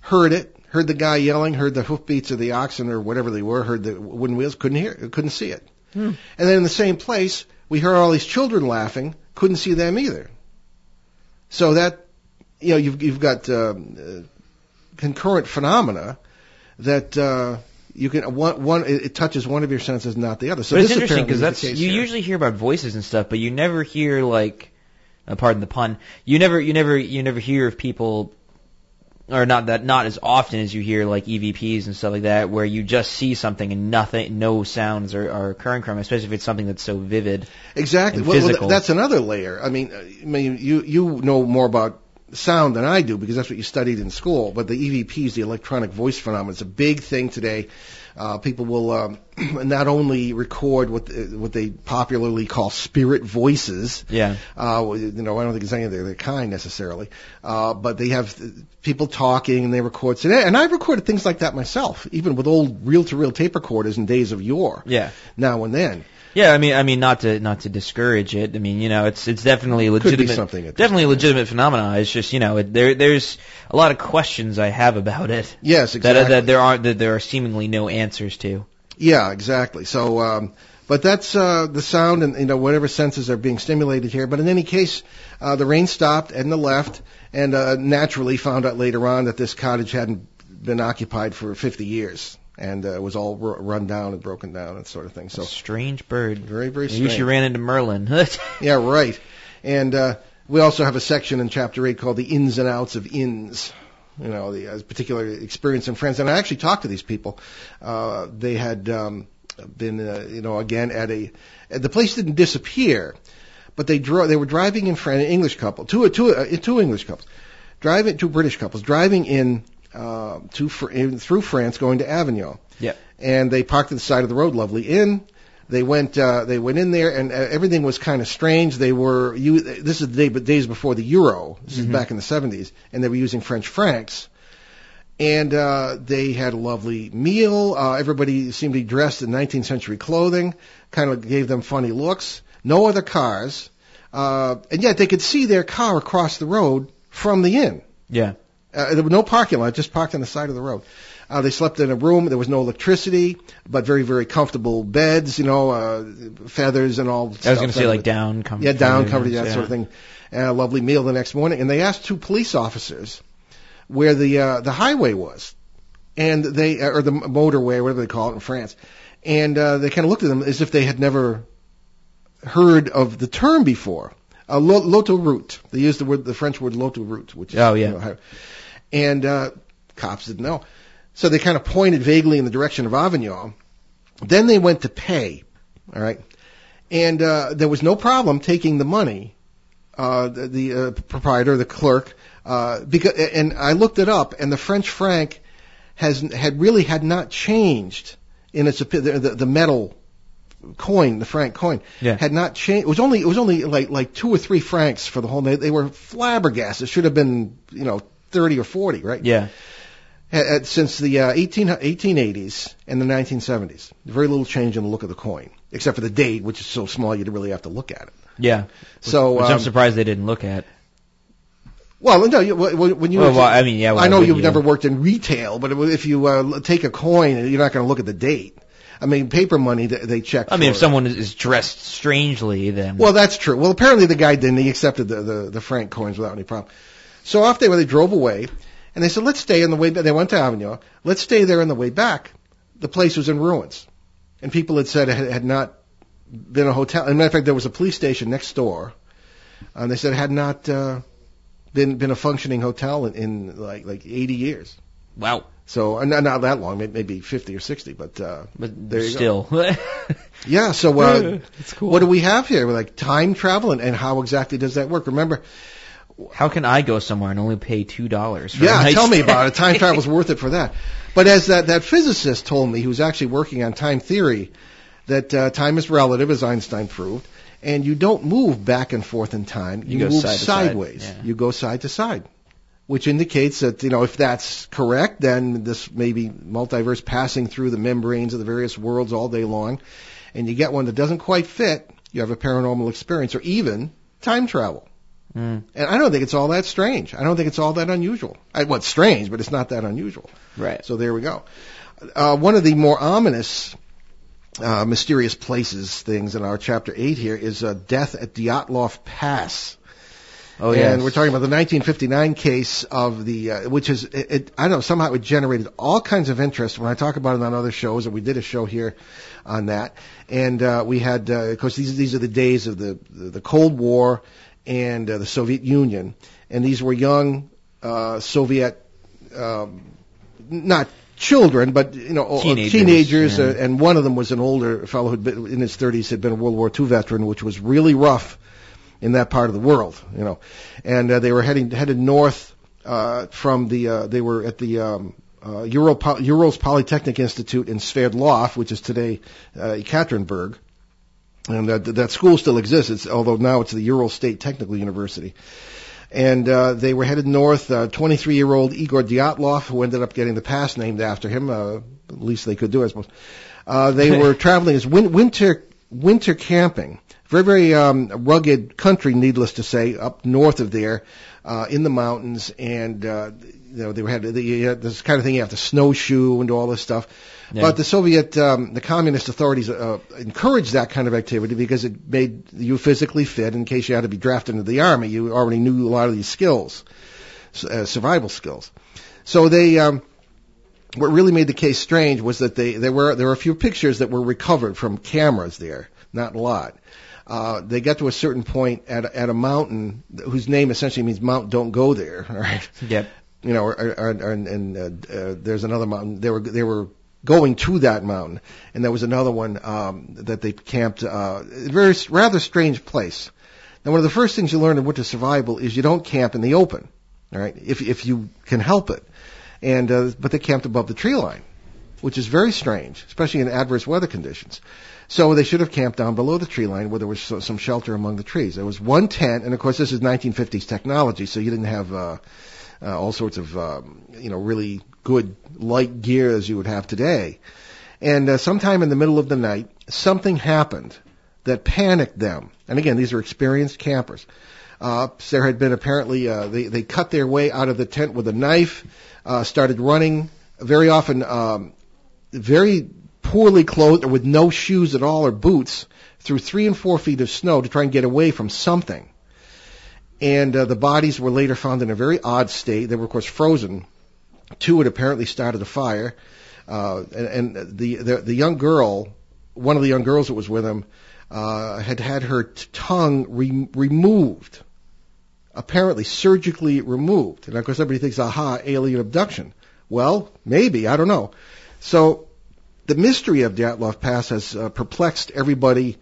heard it, heard the guy yelling, heard the hoofbeats of the oxen or whatever they were, heard the wooden wheels, couldn't hear, couldn't see it. Hmm. And then in the same place, we heard all these children laughing, couldn't see them either. So that, you know, you've you've got um, uh, concurrent phenomena that uh, you can one one it, touches one of your senses, not the other. So but it's interesting because that's you here. usually hear about voices and stuff, but you never hear like, uh, pardon the pun. You never, you never, you never hear of people, or not that, not as often as you hear like EVPs and stuff like that, where you just see something and nothing, no sounds are, are occurring from it, especially if it's something that's so vivid. Exactly. Well, well, that's another layer. I mean, uh, I mean, you you know more about sound than I do because that's what you studied in school. But the EVPs, the electronic voice phenomenon, is a big thing today. Uh, people will um, not only record what the, what they popularly call spirit voices. Yeah. Uh, you know, I don't think it's any of their, kind necessarily. Uh, but they have people talking and they record. And I've recorded things like that myself, even with old reel-to-reel tape recorders in days of yore. Yeah. Now and then. Yeah, I mean, I mean, not to not to discourage it. I mean, you know, it's it's definitely a Could be legitimate, something definitely a legitimate phenomenon. It's just you know, it, there there's a lot of questions I have about it Yes, exactly. that there aren't that there are seemingly no answers to. Yeah, exactly. So, um, but that's uh, the sound and you know whatever senses are being stimulated here. But in any case, uh, the rain stopped and the left, and uh, naturally found out later on that this cottage hadn't been occupied for 50 years and uh, was all r- run down and broken down and sort of thing. So strange bird. very very strange. she ran into Merlin. Yeah, right. And uh, we also have a section in chapter eight called the ins and outs of inns. You know, the uh, particular experience in France. And I actually talked to these people. Uh, they had um, been, uh, you know, again at a. The place didn't disappear, but they dro- They were driving in France, an English couple, two two uh, two English couples, driving two British couples driving in uh, to Fr- in, through France, going to Avignon yeah. and they parked at the side of the road. Lovely inn. They went. Uh, they went in there, and uh, everything was kind of strange. They were. You, this is the day, but days before the euro. This is back in the 70s, and they were using French francs. And uh, they had a lovely meal. Uh, everybody seemed to be dressed in 19th century clothing. Kind of gave them funny looks. No other cars, uh, and yet they could see their car across the road from the inn. Yeah. Uh, there was no parking lot, just parked on the side of the road. Uh, they slept in a room. There was no electricity, but very, very comfortable beds. You know, uh, feathers and all. I was going to say like down, com- yeah, down covered, covered, that yeah. sort of thing. And a lovely meal the next morning. And they asked two police officers where the uh, the highway was, and they or the motorway, whatever they call it in France. And uh, they kind of looked at them as if they had never heard of the term before. Uh, lo- l'autoroute. They used the word, the French word l'autoroute, which is, Oh, yeah. you know, and uh, cops didn't know. So they kind of pointed vaguely in the direction of Avignon. Then they went to pay. All right, and uh, there was no problem taking the money. Uh, the the uh, proprietor, the clerk, uh, because and I looked it up, and the French franc has had really had not changed in its the, the, the metal coin, the franc coin, Yeah. had not changed. It was only it was only like like two or three francs for the whole. They, they were flabbergasted. It should have been you know thirty or forty, right? Yeah. Had- since the uh, 18, 1880s and the 1970s. Very little change in the look of the coin, except for the date, which is so small you don't really have to look at it. Yeah. So, Which um, I'm surprised they didn't look at. well, no, you, when you, Well, well, I mean, yeah, I know you've you? never worked in retail, but if you uh, take a coin, you're not going to look at the date. I mean, paper money they, they check. I mean, if someone is- is dressed strangely, then Well, that's true. Well, apparently the guy didn't. He accepted the, the, the franc coins without any problem. So off they went. They drove away, and they said, "Let's stay on the way." back. They went to Avignon. Let's stay there on the way back. The place was in ruins, and people had said it had, not been a hotel. As a matter of fact, there was a police station next door, and they said it had not uh, been been a functioning hotel in, in like like 80 years. wow. So uh, not, not that long, maybe 50 or 60, but uh, But there you go. still, Yeah. So uh, cool. what do we have here? Like time travel, and, and how exactly does that work? Remember, how can I go somewhere and only pay two dollars? Yeah, tell me about it. Time travel's worth it for that. But as that, that physicist told me, who's actually working on time theory, that uh, time is relative, as Einstein proved, and you don't move back and forth in time. You You, move side to side, sideways. yeah. You go side to side, which indicates that you know if that's correct, then this may be multiverse passing through the membranes of the various worlds all day long, and you get one that doesn't quite fit. You have a paranormal experience, or even time travel. Mm, And I don't think it's all that strange. I don't think it's all that unusual. I, well, it's strange, but it's not that unusual. right. So there we go. Uh, one of the more ominous, uh, mysterious places things in our chapter eight here is uh, death at Dyatlov Pass. Oh yeah. and we're talking about the 1959 case of the, uh, which is, it, it, I don't know, somehow it generated all kinds of interest when I talk about it on other shows, and we did a show here on that. And uh, we had, uh, of course, these these are the days of the the, the Cold War and uh, the Soviet Union, and these were young uh, Soviet, um, not children, but you know, Teenagers, teenagers yeah. uh, and one of them was an older fellow who'd been in his 30s, had been a World War II veteran, which was really rough in that part of the world, you know. And uh, they were heading headed north uh, from the. Uh, they were at the um, uh, Euro Urals Polytechnic Institute in Sverdlov, which is today uh, Ekaterinburg. And that that school still exists, it's, although now it's the Ural State Technical University. And uh, they were headed north. Uh, 23-year-old Igor Dyatlov, who ended up getting the pass named after him, uh, at least they could do, I suppose. Uh, they were traveling as win- winter winter camping. Very very um, rugged country, needless to say, up north of there, uh, in the mountains, and uh, you know they had the, you had this kind of thing. You have to snowshoe and do all this stuff. Yeah. But the Soviet, um, the communist authorities uh, encouraged that kind of activity because it made you physically fit in case you had to be drafted into the army. You already knew a lot of these skills, uh, survival skills. So they, um, what really made the case strange was that they there were there were a few pictures that were recovered from cameras there, not a lot. Uh, they got to a certain point at a- at a mountain whose name essentially means Mount Don't Go There. All right Yep. You know, or, or, or, and uh, uh, there's another mountain. They were they were going to that mountain, and there was another one um, that they camped. Uh, a very rather strange place. Now, one of the first things you learn in winter survival is you don't camp in the open. All right, if if you can help it, and uh, but they camped above the tree line, which is very strange, especially in adverse weather conditions. So they should have camped down below the tree line where there was some shelter among the trees. There was one tent, and of course this is 1950s technology, so you didn't have uh, uh, all sorts of um, you know really good light gear as you would have today. And uh, sometime in the middle of the night, something happened that panicked them. And again, these are experienced campers. Uh, there had been apparently uh, they they cut their way out of the tent with a knife, uh, started running. Very often, um, very poorly clothed or with no shoes at all or boots through three and four feet of snow to try and get away from something. And uh, the bodies were later found in a very odd state. They were, of course, frozen. Two had apparently started a fire, uh, and, and the, the the young girl, one of the young girls that was with him, uh, had had her t- tongue re- removed, apparently surgically removed. And of course, everybody thinks, aha, alien abduction. Well, maybe I don't know. So the mystery of Dyatlov Pass has uh, perplexed everybody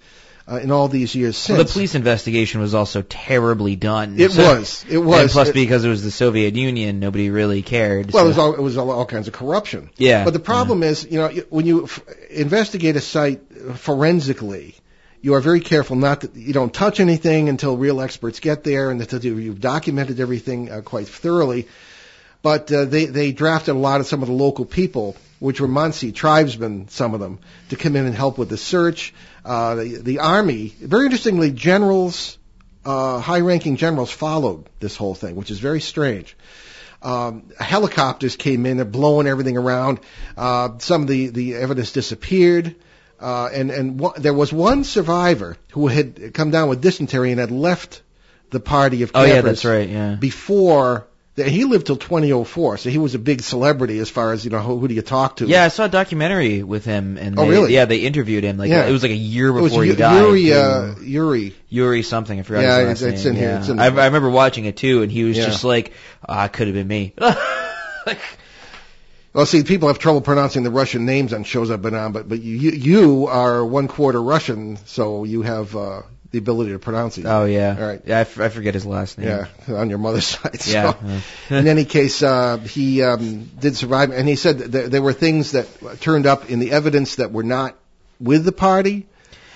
uh, in all these years since. Well, the police investigation was also terribly done. It So- was. It was. And plus, It- because it was the Soviet Union, nobody really cared. Well, so- it was all, it was all, all kinds of corruption. Yeah. But the problem is, you know, when you f- investigate a site forensically, you are very careful not to, you don't touch anything until real experts get there and until you- you've documented everything uh, quite thoroughly. But uh, they they drafted a lot of some of the local people, which were Mansi tribesmen, some of them, to come in and help with the search. Uh, the, the army, very interestingly, generals, uh, high-ranking generals followed this whole thing, which is very strange. Um, helicopters came in, they're blowing everything around. Uh, some of the, the evidence disappeared. Uh, and and there was one survivor who had come down with dysentery and had left the party of campers oh yeah, that's right. Yeah. before he lived till 2004, so he was a big celebrity as far as you know who, who do you talk to? Yeah, I saw a documentary with him, and Oh, they, really? yeah, they interviewed him. Like Yeah. it was like a year before he Yu- died. Yuri. Uh, Yuri. Yuri something. I forgot Yeah, his last it's- name. in here, Yeah. it's in I. I remember watching it too, and he was Yeah. just like, "Ah, could have been me." Well, see, people have trouble pronouncing the Russian names on shows I've been on, but but you you are one quarter Russian, so you have uh, the ability to pronounce it. oh yeah. All right. Yeah, I, f- I forget his last name. Yeah, on your mother's side. So. Yeah. in any case, uh, he um, did survive, and he said that there, there were things that turned up in the evidence that were not with the party.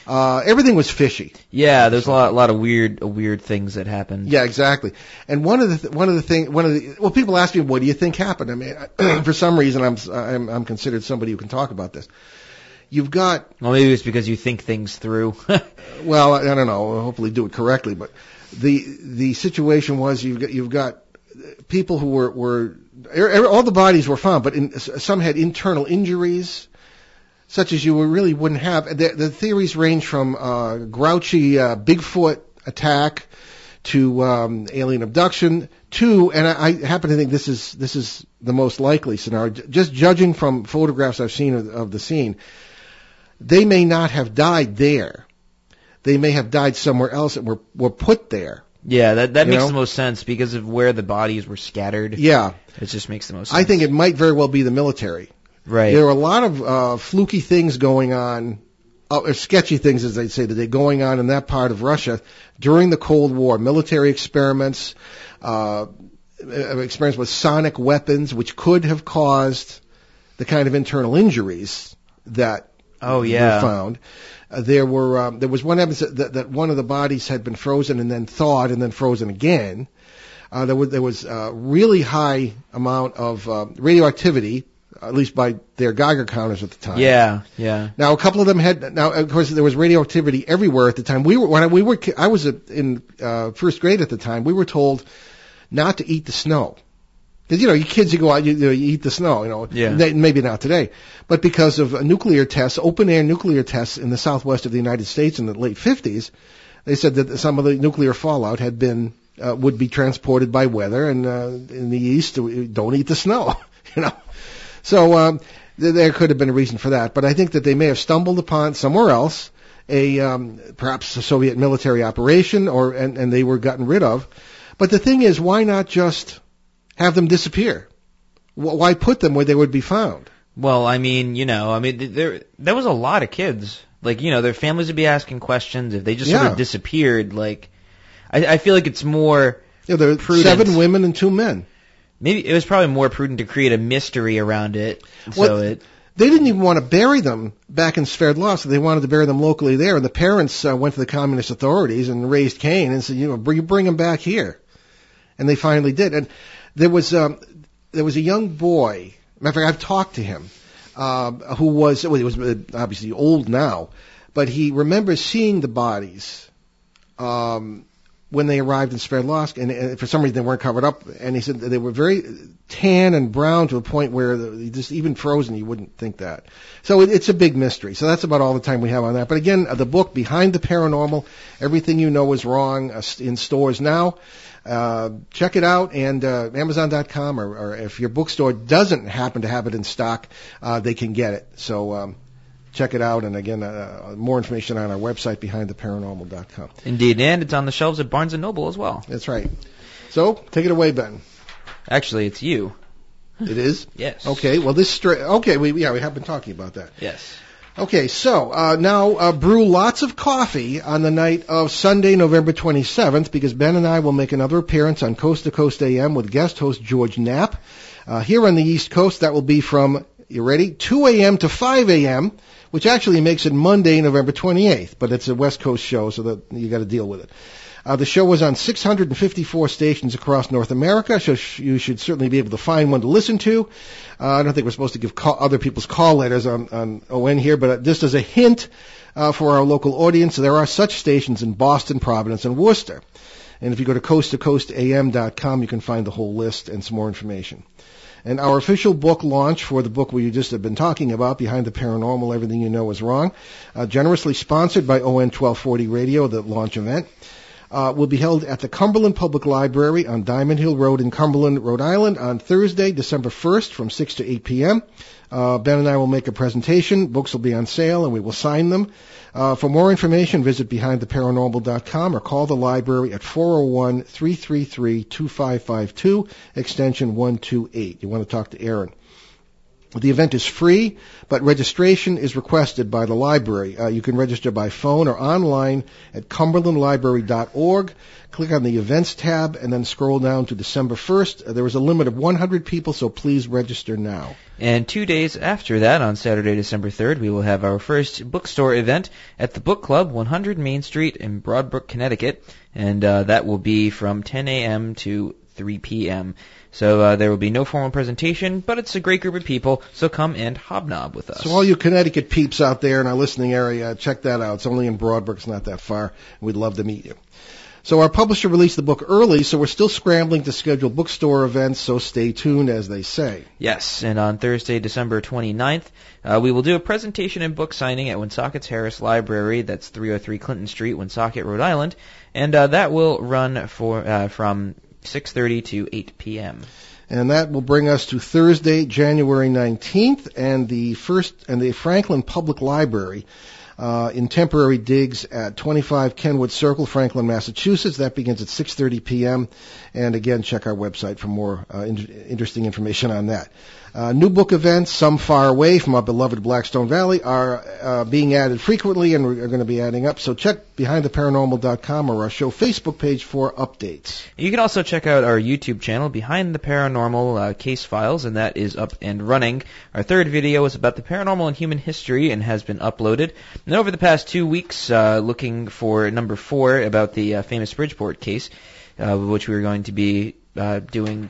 Uh, everything was fishy. Yeah, there's a lot, a lot of weird, weird things that happened. Yeah, exactly. And one of the th- one of the thing one of the well, people ask me, what do you think happened? I mean, for some reason, I'm I'm I'm considered somebody who can talk about this. You've got Well, maybe it's because you think things through. well, I I don't know. Hopefully, do it correctly. But the the situation was you've got you've got people who were were er- all the bodies were found, but in, some had internal injuries, such as you really wouldn't have. The, the theories range from uh, grouchy uh, Bigfoot attack to um, alien abduction to, and I, I happen to think this is this is the most likely scenario. Just judging from photographs I've seen of, of the scene, they may not have died there. They may have died somewhere else and were were put there. yeah, that that You makes know? the most sense because of where the bodies were scattered. Yeah, It just makes the most sense. I think it might very well be the military. right. There are a lot of uh, fluky things going on, uh, or sketchy things, as they'd say that today, going on in that part of Russia during the Cold War. Military experiments, uh, uh, experiments with sonic weapons, which could have caused the kind of internal injuries that Oh yeah. were found. Uh, there were um, there was one evidence that, that, that one of the bodies had been frozen and then thawed and then frozen again. Uh, there was there was a really high amount of uh, radioactivity, at least by their Geiger counters at the time. Yeah, yeah. Now a couple of them had. Now of course there was radioactivity everywhere at the time. We were when I, we were I was in uh, first grade at the time. We were told not to eat the snow. Because you know, you kids, you go out, you, you, eat the snow. You know, Yeah. They- maybe not today, but because of nuclear tests, open air nuclear tests in the southwest of the United States in the late 50s, they said that some of the nuclear fallout had been uh, would be transported by weather, and uh, in the east, don't eat the snow. You know, so um, th- there could have been a reason for that, but I think that they may have stumbled upon somewhere else a um, perhaps a Soviet military operation, or and, and they were gotten rid of. But the thing is, why not just have them disappear? Why put them where they would be found? Well, I mean, you know, I mean, there there was a lot of kids. Like, you know, their families would be asking questions if they just sort of disappeared. Like, I, I feel like it's more know, there were Prudent. seven women and two men. maybe it was probably more prudent to create a mystery around it. So it They didn't even want to bury them back in Sverdlovsk. They wanted to bury them locally there, and the parents uh, went to the communist authorities and raised Cain and said, "You know, bring bring them back here." And they finally did. And there was um, there was a young boy. Matter of fact, I've talked to him, uh, who was well, he was uh, obviously old now, but he remembers seeing the bodies um, when they arrived in Sverdlovsk, and, and for some reason they weren't covered up. And he said they were very tan and brown to a point where just even frozen, you wouldn't think that. So it, it's a big mystery. So that's about all the time we have on that. But again, uh, the book Behind the Paranormal, everything you know is wrong, uh, in stores now. Uh, check it out and uh, Amazon.com, or, or if your bookstore doesn't happen to have it in stock, uh, they can get it. So um, check it out. And again, uh, more information on our website, behindtheparanormal.com. Indeed, and it's on the shelves at Barnes and Noble as well. That's right. So take it away, Ben. Actually, it's you. It is. Yes. Okay. Well, this stra- okay. We yeah we have been talking about that. Yes. Okay, so uh, now uh, brew lots of coffee on the night of Sunday, November 27th, because Ben and I will make another appearance on Coast to Coast AM with guest host George Knapp. Uh, here on the East Coast, that will be from you ready 2 a.m. to 5 a.m., which actually makes it Monday, November 28th, but it's a West Coast show, so that you got to deal with it. Uh, the show was on 654 stations across North America, so sh- you should certainly be able to find one to listen to. Uh, I don't think we're supposed to give call- other people's call letters on, on ON here, but uh, just as a hint uh, for our local audience, there are such stations in Boston, Providence, and Worcester. And if you go to coasttocoastam.com, you can find the whole list and some more information. And our official book launch for the book we just have been talking about, Behind the Paranormal, Everything You Know Is Wrong, uh, generously sponsored by ON 1240 Radio, the launch event uh, will be held at the Cumberland Public Library on Diamond Hill Road in Cumberland, Rhode Island on Thursday, December 1st from 6 to 8 p.m. Uh, ben and I will make a presentation. Books will be on sale and we will sign them. Uh, for more information, visit behindtheparanormal.com or call the library at 401-333-2552, extension 128. You want to talk to Aaron. The event is free, but registration is requested by the library. Uh, you can register by phone or online at cumberlandlibrary.org. Click on the events tab and then scroll down to December 1st. Uh, there is a limit of 100 people, so please register now. And two days after that, on Saturday, December 3rd, we will have our first bookstore event at the Book Club, 100 Main Street in Broadbrook, Connecticut. And uh, that will be from 10 a.m. to 3 p.m. So uh, there will be no formal presentation, but it's a great group of people, so come and hobnob with us. So all you Connecticut peeps out there in our listening area, check that out. It's only in Broadbrook, it's not that far. We'd love to meet you. So our publisher released the book early, so we're still scrambling to schedule bookstore events, so stay tuned, as they say. Yes, and on Thursday, December 29th, uh, we will do a presentation and book signing at Woonsocket's Harris Library. That's 303 Clinton Street, Woonsocket, Rhode Island, and uh, that will run for uh, from 6:30 to 8 p.m. And that will bring us to Thursday, January 19th, and the first and the Franklin Public Library. Uh, in temporary digs at 25 Kenwood Circle, Franklin, Massachusetts. That begins at 6:30 p.m. And again, check our website for more uh, in- interesting information on that. Uh, new book events, some far away from our beloved Blackstone Valley, are uh, being added frequently and are going to be adding up. So check behindtheparanormal.com or our show Facebook page for updates. You can also check out our YouTube channel, Behind the Paranormal uh, Case Files, and that is up and running. Our third video is about the paranormal and human history and has been uploaded. And over the past two weeks, uh, looking for number four about the uh, famous Bridgeport case, uh, which we are going to be uh, doing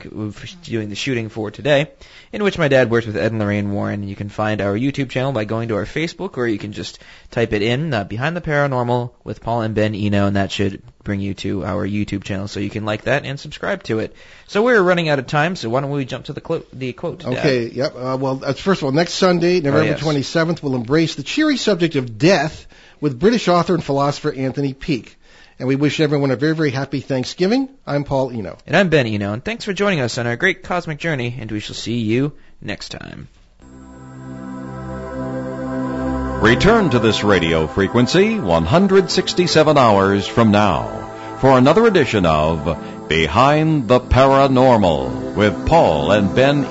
doing the shooting for today, in which my dad works with Ed and Lorraine Warren. You can find our YouTube channel by going to our Facebook, or you can just type it in uh, "Behind the Paranormal" with Paul and Ben Eno, and that should bring you to our YouTube channel. So you can like that and subscribe to it. So we're running out of time, so why don't we jump to the, clo- the quote? Dad? Okay. Yep. Uh, well, uh, first of all, next Sunday, November yes. 27th, we'll embrace the cheery subject of death with British author and philosopher Anthony Peake. And we wish everyone a very, very happy Thanksgiving. I'm Paul Eno. And I'm Ben Eno, and thanks for joining us on our great cosmic journey, and we shall see you next time. Return to this radio frequency 167 hours from now for another edition of Behind the Paranormal with Paul and Ben